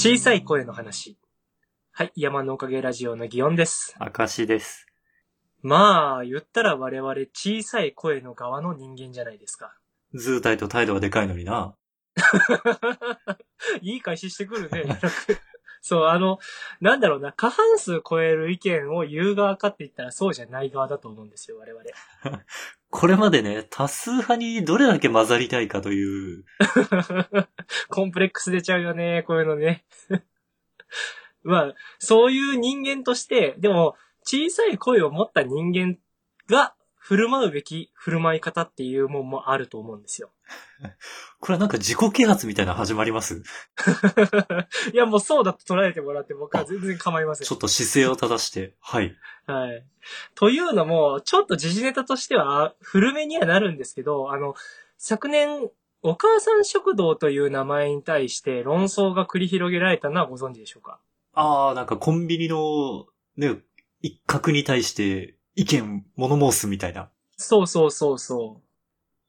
小さい声の話。はい、山のおかげラジオの祇園です。証です。まあ、言ったら我々小さい声の側の人間じゃないですか。図体と態度がでかいのにな。いい返ししてくるね、そう、あの、なんだろうな、過半数超える意見を言う側かって言ったらそうじゃない側だと思うんですよ、我々。これまでね、多数派にどれだけ混ざりたいかという、コンプレックス出ちゃうよね、こういうのね。まあ、そういう人間として、でも、小さい声を持った人間が振る舞うべき振る舞い方っていうもんもあると思うんですよ。これはなんか自己啓発みたいなの始まります？いや、もうそうだと捉えてもらって僕は全然構いませんちょ。っと姿勢を正して、はい。はい。というのも、ちょっと時事ネタとしては古めにはなるんですけど、あの、昨年、お母さん食堂という名前に対して論争が繰り広げられたのはご存知でしょうか？あー、なんかコンビニの、ね、一角に対して意見物申すみたいな。そうそうそうそう。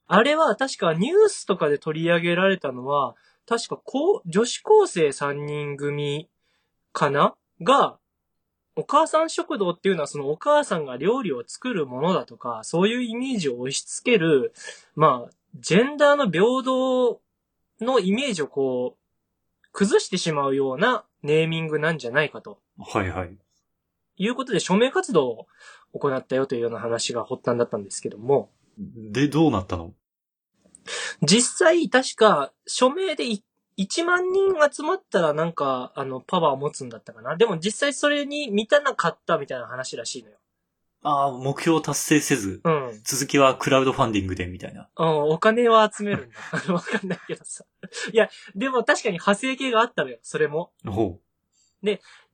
あれは確かニュースとかで取り上げられたのは、確かこう女子高生3人組かな？が、お母さん食堂っていうのはそのお母さんが料理を作るものだとか、そういうイメージを押し付ける、まあ、ジェンダーの平等のイメージをこう、崩してしまうようなネーミングなんじゃないかと。はいはい。いうことで署名活動を行ったよというような話が発端だったんですけども、で、どうなったの？実際確か署名でい1万人集まったらなんかあのパワーを持つんだったかな。でも実際それに満たなかったみたいな話らしいのよ。あー、目標を達成せず、うん。続きはクラウドファンディングでみたいな。うん、お金は集めるんだ。わかんないけどさ。いや、でも確かに派生系があったのよ。それも。ほ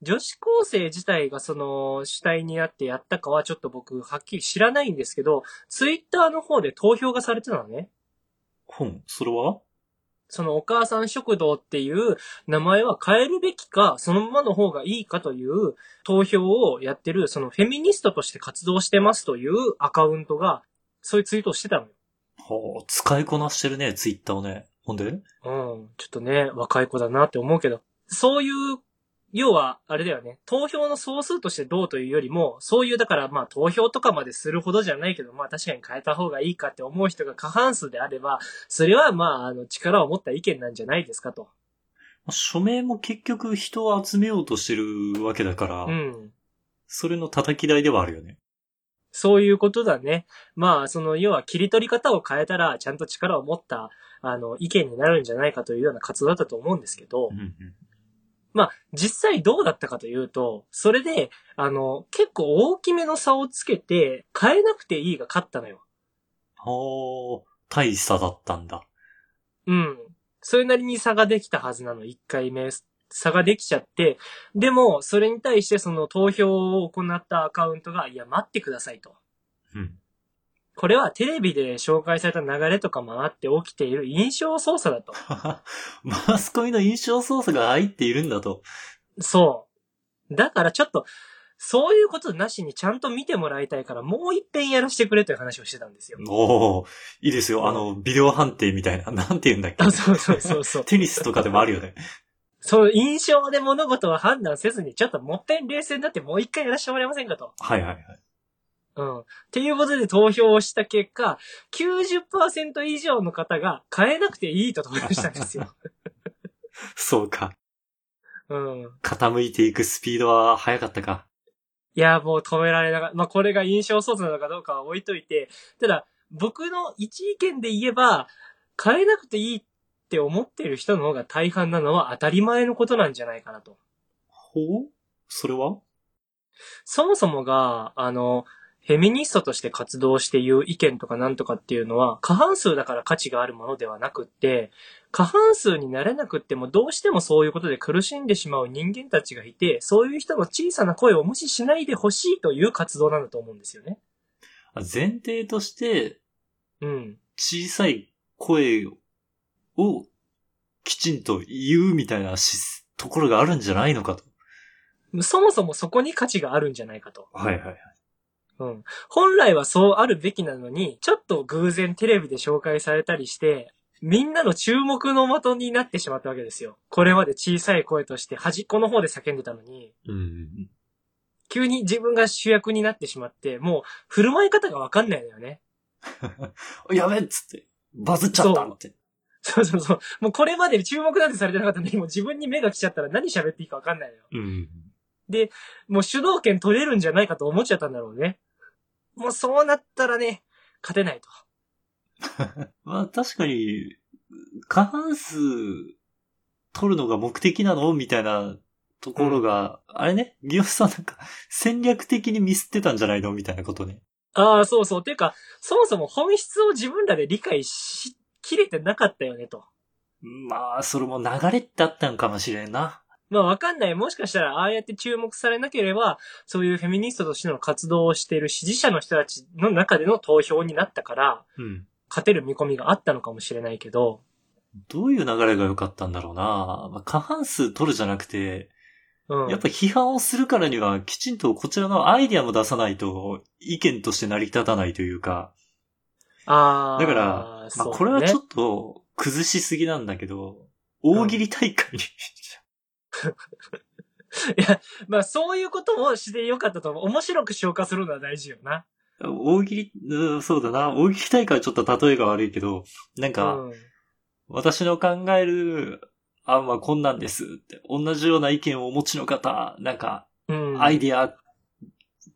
女子高生自体がその主体になってやったかはちょっと僕はっきり知らないんですけど、ツイッターの方で投票がされてたのね。う。ほん、それは？そのお母さん食堂っていう名前は変えるべきか、そのままの方がいいかという投票をやってる、そのフェミニストとして活動してますというアカウントが、そういうツイートをしてたのよ。ほう、使いこなしてるね、ツイッターをね。ほんでうん。ちょっとね、若い子だなって思うけど、そういう、要は、あれだよね、投票の総数としてどうというよりも、そういう、だからまあ投票とかまでするほどじゃないけど、まあ確かに変えた方がいいかって思う人が過半数であれば、それはまあ、あの、力を持った意見なんじゃないですかと。署名も結局人を集めようとしてるわけだから、うん。それの叩き台ではあるよね。そういうことだね。まあ、その、要は切り取り方を変えたら、ちゃんと力を持った、あの、意見になるんじゃないかというような活動だったと思うんですけど、うんうんまあ、実際どうだったかというと、それで、あの、結構大きめの差をつけて、変えなくていいが勝ったのよ。はあ、大差だったんだ。うん。それなりに差ができたはずなの、1回目。差ができちゃって、でも、それに対してその投票を行ったアカウントが、いや、待ってくださいと。うん。これはテレビで紹介された流れとかもあって起きている印象操作だと。マスコミの印象操作が入っているんだと。そう。だからちょっと、そういうことなしにちゃんと見てもらいたいから、もう一遍やらせてくれという話をしてたんですよ。おおいいですよ。あの、ビデオ判定みたいな。なんて言うんだっけあ、そうそうそうそう。テニスとかでもあるよね。そう、印象で物事を判断せずに、ちょっともっぺん冷静になってもう一回やらせてもらえませんかと。はいはいはい。うん。っていうことで投票をした結果、90%以上の方が変えなくていいと投票したんですよ。そうか。うん。傾いていくスピードは速かったか。いや、もう止められなかった。まあ、これが印象操作なのかどうかは置いといて、ただ、僕の一意見で言えば、変えなくていいって思ってる人の方が大半なのは当たり前のことなんじゃないかなと。ほう？それは？そもそもが、あの、フェミニストとして活動して言う意見とかなんとかっていうのは、過半数だから価値があるものではなくって、過半数になれなくってもどうしてもそういうことで苦しんでしまう人間たちがいて、そういう人の小さな声を無視しないでほしいという活動なんだと思うんですよね。あ前提として、うん。小さい声をきちんと言うみたいなしところがあるんじゃないのかと。そもそもそこに価値があるんじゃないかと。はいはいはい。うん。本来はそうあるべきなのに、ちょっと偶然テレビで紹介されたりして、みんなの注目の的になってしまったわけですよ。これまで小さい声として端っこの方で叫んでたのに、うん。急に自分が主役になってしまって、もう振る舞い方がわかんないのよね。やべっつって、バズっちゃったって。そうそうそう。もうこれまで注目なんてされてなかったのに、もう自分に目が来ちゃったら何喋っていいかわかんないのよ。うん。もう主導権取れるんじゃないかと思っちゃったんだろうね。もうそうなったらね、勝てないと。まあ確かに、過半数取るのが目的なのみたいなところが、あれね、ギオスさんなんか戦略的にミスってたんじゃないのみたいなことね。ああ、そうそう。ていうか、そもそも本質を自分らで理解しきれてなかったよねと。まあ、それも流れってあったんかもしれんな。まあわかんない。もしかしたら、ああやって注目されなければ、そういうフェミニストとしての活動をしている支持者の人たちの中での投票になったから、うん。勝てる見込みがあったのかもしれないけど、どういう流れが良かったんだろうな。まあ、過半数取るじゃなくて、うん。やっぱ批判をするからには、きちんとこちらのアイディアも出さないと、意見として成り立たないというか、ああ。だから、まあ、これはちょっと崩しすぎなんだけど、大喜利大会に、いや、まあそういうことをしてよかったと思う。面白く消化するのは大事よな。大喜利、うんそうだな、大喜利大会はちょっと例えが悪いけど、なんか、うん。私の考える案はこんなんですって、同じような意見をお持ちの方、なんか、うん。アイディア、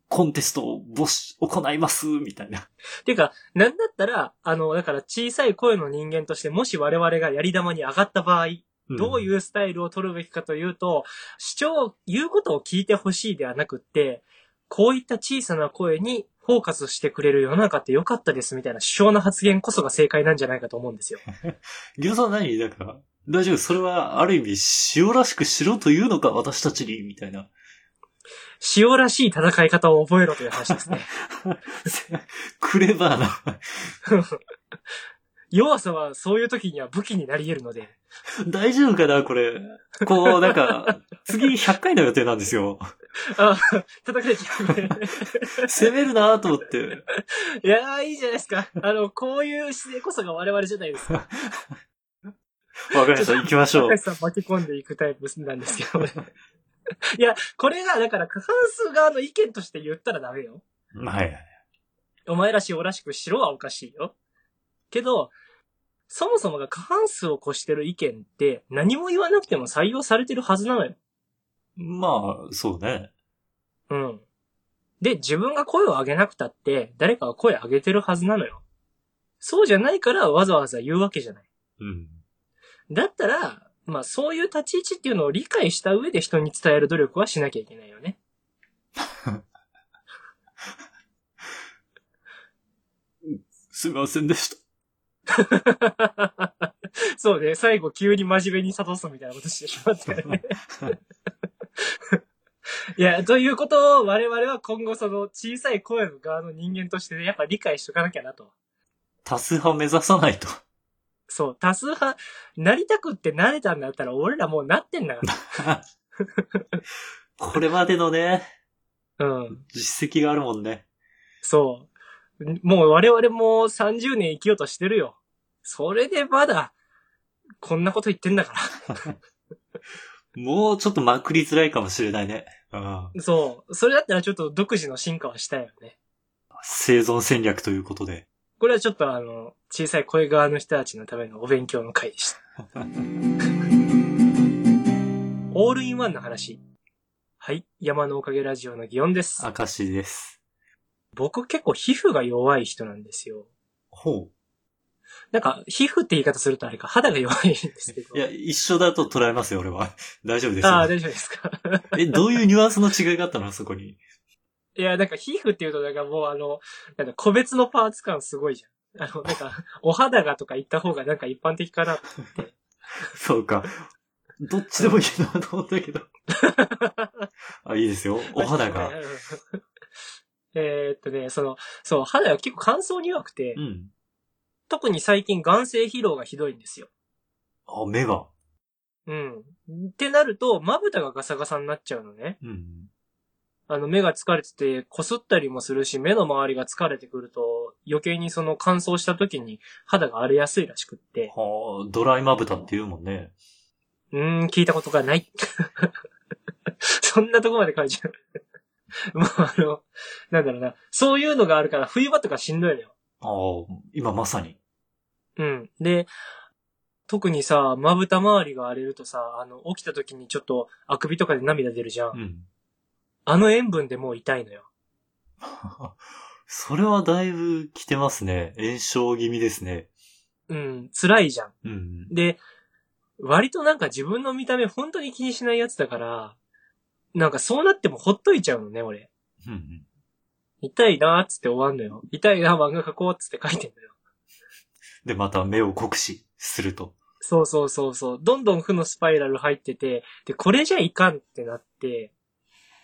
コンテストを募集、行います、みたいな。ていうか、なんだったら、あの、だから小さい声の人間として、もし我々がやり玉に上がった場合、どういううスタイルを取るべきかというと、主張、言うことを聞いてほしいではなくって、こういった小さな声にフォーカスしてくれる世の中って良かったですみたいな主張の発言こそが正解なんじゃないかと思うんですよ。ギョさん何？なんか、大丈夫それはある意味、塩らしくしろというのか、私たちに、みたいな。塩らしい戦い方を覚えろという話ですね。クレバーな。弱さはそういう時には武器になり得るので。大丈夫かなこれ。こう、なんか、次100回の予定なんですよ。あ、叩かれちゃうね。攻めるなと思って。いやー、いいじゃないですか。あの、こういう姿勢こそが我々じゃないですか。わかりました。行きましょう高。橋さん巻き込んでいくタイプなんですけどね。いや、これが、だから過半数側の意見として言ったらダメよ。はい。お前らしおらしくしろはおかしいよ。けど、そもそもが過半数を越してる意見って何も言わなくても採用されてるはずなのよ。まあ、そうね。うん。で、自分が声を上げなくたって、誰かが声上げてるはずなのよ。そうじゃないからわざわざ言うわけじゃない。うん。だったら、まあそういう立ち位置っていうのを理解した上で人に伝える努力はしなきゃいけないよね。すみませんでした。そうね、最後急に真面目に諭すみたいなことしてしまったよね。いや、ということを我々は今後その小さい声の側の人間としてね、やっぱ理解しとかなきゃなと。多数派を目指さないと。そう、多数派、なりたくってなれたんだったら俺らもうなってんだか これまでのね、ら。うん。実績があるもんね。そう。もう我々も30年生きようとしてるよ。それでまだ、こんなこと言ってんだかもうちょっとまくりづらいかもしれないね。うん。ら。そう。それだったらちょっと独自の進化はしたいよね。生存戦略ということで。これはちょっとあの、小さい声側の人たちのためのお勉強の回でした。オールインワンの話。はい。山のおかげラジオの祇園です。明石です。僕結構皮膚が弱い人なんですよ。ほなんか、皮膚って言い方するとあれか、肌が弱いんですけど。う。いや、一緒だと捉えますよ、俺は。大丈夫ですよ。ああ、大丈夫ですか。え、どういうニュアンスの違いがあったのそこに？いや、なんか皮膚っていうとなんかもうあの、なんか個別のパーツ感すごいじゃん。あの、なんか、お肌がとか言った方がなんか一般的かな。そうか。どっちでもいいなと思ったけど。あ、いいですよ。お肌が。。えーっとね、その、そう、肌が結構乾燥に弱くて、うん。特に最近眼性疲労がひどいんですよ。あ、目が。うん。ってなると、まぶたがガサガサになっちゃうのね。うん。あの、目が疲れてて、こすったりもするし、目の周りが疲れてくると、余計にその乾燥した時に肌が荒れやすいらしくって、はあ、ドライまぶたって言うもんね。うーん、聞いたことがない。そんなとこまで書いちゃう。もうあの、なんだろうな。そういうのがあるから、冬場とかしんどいのよ。ああ、今まさに。うん。で、特にさ、まぶた周りが荒れるとさ、あの、起きた時にちょっと、あくびとかで涙出るじゃん。うん。あの塩分でもう痛いのよ。それはだいぶ来てますね。炎症気味ですね。うん、辛いじゃん。うん。で、割となんか自分の見た目本当に気にしないやつだから、なんかそうなってもほっといちゃうのね、俺。うんうん。痛いなーっつって終わんのよ。痛いな、漫画描こうっつって書いてんのよ。で、また目を酷使すると。そうそうそうそう。どんどん負のスパイラル入ってて、で、これじゃいかんってなって、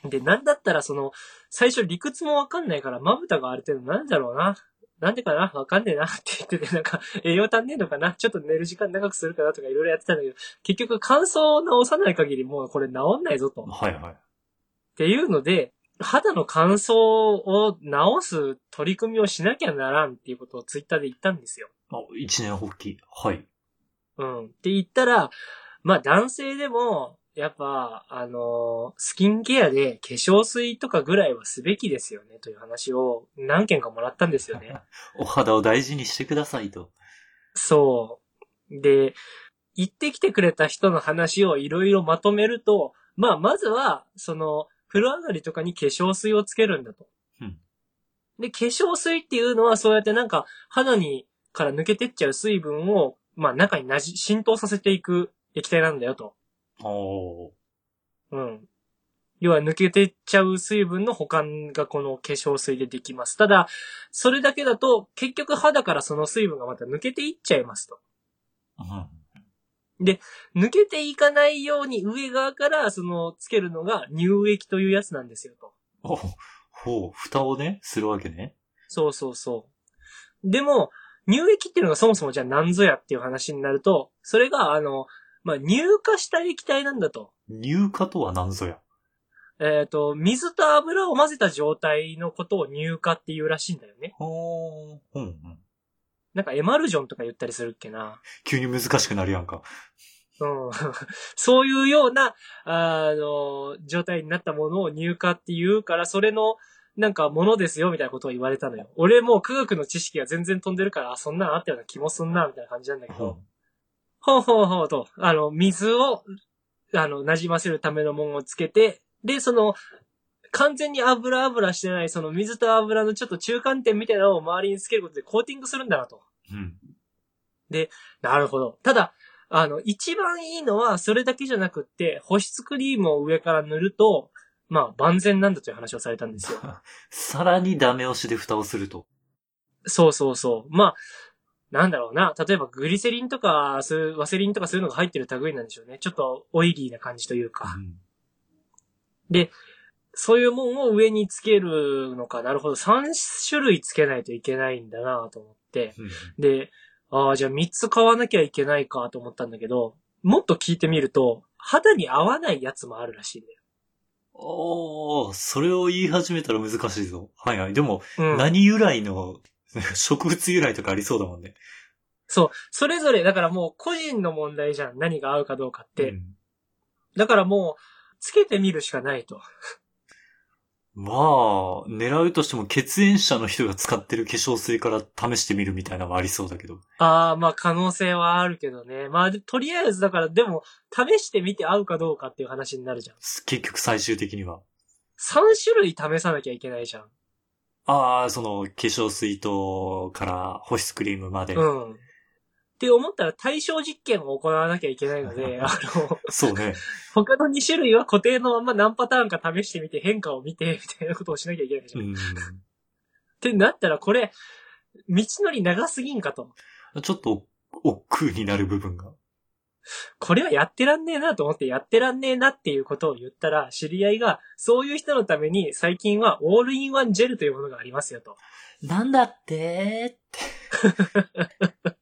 で、なんだったらその、最初理屈もわかんないから、まぶたがある程度なんだろうな。なんでかな？わかんねえなって言ってて、なんか、栄養足んねえのかな？ちょっと寝る時間長くするかな？とかいろいろやってたんだけど、結局乾燥を直さない限りもうこれ治んないぞと。っはいはい。ていうので、肌の乾燥を直す取り組みをしなきゃならんっていうことをツイッターで言ったんですよ。あ、一年発起。はい。うん。って言ったら、まあ男性でも、やっぱ、あのースキンケアで化粧水とかぐらいはすべきですよね、という話を何件かもらったんですよね。お肌を大事にしてくださいと。そう。で、言ってきてくれた人の話をいろいろまとめると、まあまずは、その、風呂上がりとかに化粧水をつけるんだと。うんで、化粧水っていうのはそうやってなんか肌にから抜けてっちゃう水分を、まあ中になじ、浸透させていく液体なんだよと。おー。うん。要は抜けてっちゃう水分の保管がこの化粧水でできます。ただ、それだけだと結局肌からその水分がまた抜けていっちゃいますと。うん。抜けていかないように上側からそのつけるのが乳液というやつなんですよと。おほう、蓋をね、するわけね。そうそうそう。でも、乳液っていうのがそもそもじゃあ何ぞやっていう話になると、それがあの、まあ、乳化した液体なんだと。乳化とは何ぞや？えっ、と、水と油を混ぜた状態のことを乳化っていうらしいんだよね。ほー。うんうん。なんかエマルジョンとか言ったりするっけな。急に難しくなるやんか。うん。そういうような、あの、状態になったものを乳化って言うから、それの、なんかものですよ、みたいなことを言われたのよ。俺もう科学の知識が全然飛んでるから、あそんなのあったような気もすんな、みたいな感じなんだけど。ほうほうほうと、あの、水を、あの、馴染ませるためのものをつけて、で、その、完全に油油してない、その水と油のちょっと中間点みたいなのを周りにつけることでコーティングするんだなと。うん。なるほど。ただ、あの、一番いいのは、それだけじゃなくって、保湿クリームを上から塗ると、まあ、万全なんだという話をされたんですよ。さらにダメ押しで蓋をすると。そうそうそう。まあ、なんだろうな。例えば、グリセリンとか、ワセリンとかそういうのが入ってる類なんでしょうね。ちょっとオイリーな感じというか。うんそういうもんを上につけるのか。なるほど。3種類つけないといけないんだなと思って。うんで、ああ、じゃあ3つ買わなきゃいけないかと思ったんだけど、もっと聞いてみると、肌に合わないやつもあるらしいんだよ。おー、それを言い始めたら難しいぞ。はいはい。でも、うん。何由来の、植物由来とかありそうだもんね。そう。それぞれ、だからもう個人の問題じゃん。何が合うかどうかって。うんだからもう、つけてみるしかないと。まあ、狙うとしても血縁者の人が使ってる化粧水から試してみるみたいなのもありそうだけど。ああ、まあ可能性はあるけどね。まあ、でとりあえずだから、でも、試してみて合うかどうかっていう話になるじゃん。結局最終的には。3種類試さなきゃいけないじゃん。ああ、その、化粧水と、から保湿クリームまで。うん。って思ったら対象実験を行わなきゃいけないので、あの、そうね。他の2種類は固定のまま何パターンか試してみて変化を見て、みたいなことをしなきゃいけないじゃん。っうん。てなったらこれ、道のり長すぎんかと。ちょっと、億劫になる部分が。これはやってらんねえなと思ってやってらんねえなっていうことを言ったら、知り合いが、そういう人のために最近はオールインワンジェルというものがありますよと。なんだって化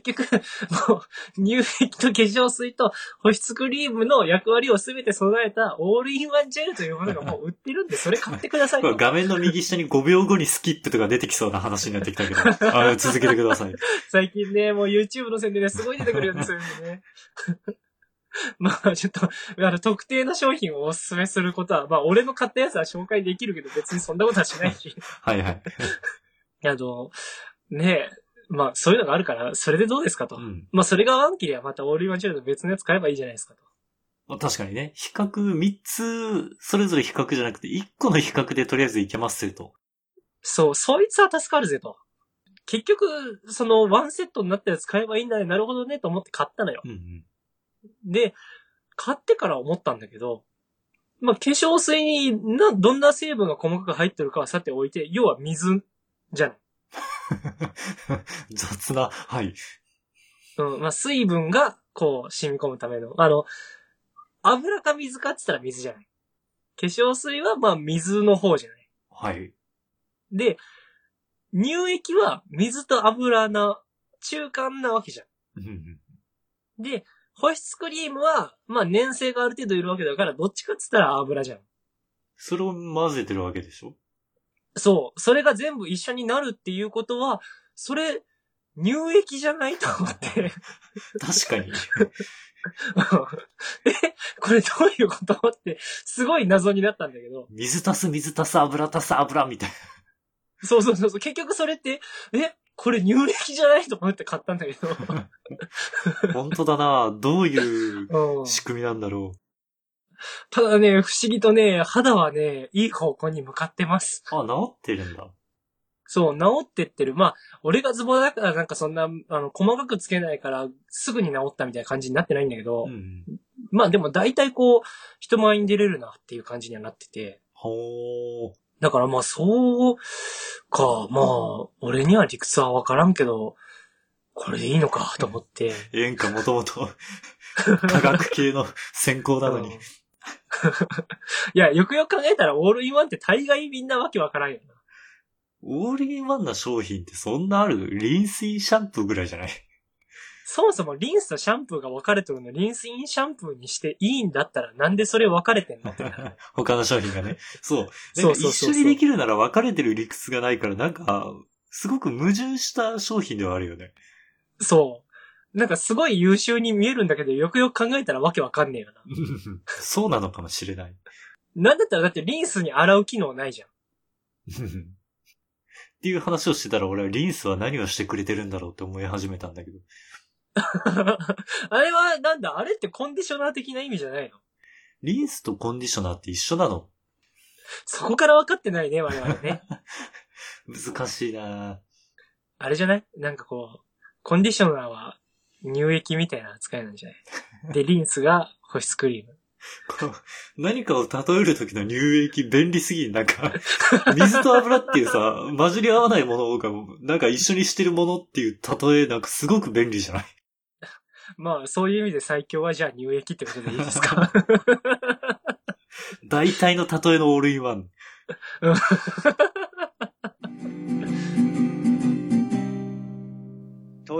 結局、もう、乳液と化粧水と保湿クリームの役割をすべて備えたオールインワンジェルというものがもう売ってるんで、それ買ってください 画面の右下に5秒後にスキップとか出てきそうな話になってきたけど。あ続けてください。最近ね、もう YouTube の宣伝ですごい出てくるようにするんでね。まあ、ちょっと、あの、特定の商品をお勧めすることは、まあ、俺の買ったやつは紹介できるけど、別にそんなことはしないし。はいはい。あの、ねえ、まあ、そういうのがあるから、それでどうですかと。うん。まあ、それがワンキリはまたオールインワンジェルの別のやつ買えばいいじゃないですかと。まあ確かにね、比較3つ、それぞれ比較じゃなくて、1個の比較でとりあえずいけますよと。そう、そいつは助かるぜと。結局、その、ワンセットになったやつ買えばいいんだね、なるほどね、と思って買ったのよ。うんうん。で、買ってから思ったんだけど、まあ、化粧水にな、どんな成分が細かく入ってるかはさておいて、要は水じゃない。雑な、はい。うん、まあ、水分が、こう、染み込むための。あの、油か水かって言ったら水じゃない。化粧水は、まあ、水の方じゃない。はい。で、乳液は水と油の中間なわけじゃん。で、保湿クリームは、まあ、粘性がある程度いるわけだから、どっちかって言ったら油じゃん。それを混ぜてるわけでしょ？そう。それが全部一緒になるっていうことは、それ、乳液じゃないと思って。確かに。え、これどういうことって、すごい謎になったんだけど。水足す水足す油足す油みたいそうそうそうそう。結局それって、え、これ乳液じゃないと思って買ったんだけど。な。本当だなどういううん、仕組みなんだろ ただね、不思議とね、肌はね、いい方向に向かってます。う。あ、治ってるんだ。そう、治ってってる。まあ、俺がズボラだからなんかそんな、あの、細かくつけないから、すぐに治ったみたいな感じになってないんだけど、うんうん。まあでも大体こう、人前に出れるなっていう感じにはなってて、ほー。だからまあそうか、まあ、俺には理屈はわからんけど、これでいいのかと思って。演歌もともと科学系の専攻なのにうん。いや、よくよく考えたらオールインワンって大概みんなわけわからんよな。オールインワンな商品ってそんなある？リンスインシャンプーぐらいじゃない？そもそもリンスとシャンプーが分かれてるのリンスインシャンプーにしていいんだったらなんでそれ分かれてんの？他の商品がね。そう。そうそうそうそう緒にできるなら分かれてる理屈がないから、なんか、すごく矛盾した商品ではあるよね。そう。なんかすごい優秀に見えるんだけど、よくよく考えたらわけわかんねえよな。そうなのかもしれない。なんだったらだってリンスに洗う機能ないじゃん。っていう話をしてたら俺はリンスは何をしてくれてるんだろうって思い始めたんだけど。あれはなんだあれってコンディショナー的な意味じゃないの？リンスとコンディショナーって一緒なの？そこから分かってないね、我々ね。難しいなあれじゃない？なんかこう、コンディショナーは乳液みたいな扱いなんじゃない？で、リンスが保湿クリーム。こ う何かを例える時の乳液便利すぎん。なんか、水と油っていうさ、混じり合わないものが、なんか一緒にしてるものっていう例え、なんかすごく便利じゃない？まあ、そういう意味で最強はじゃあ乳液ってことでいいですか？大体の例えのオールインワン。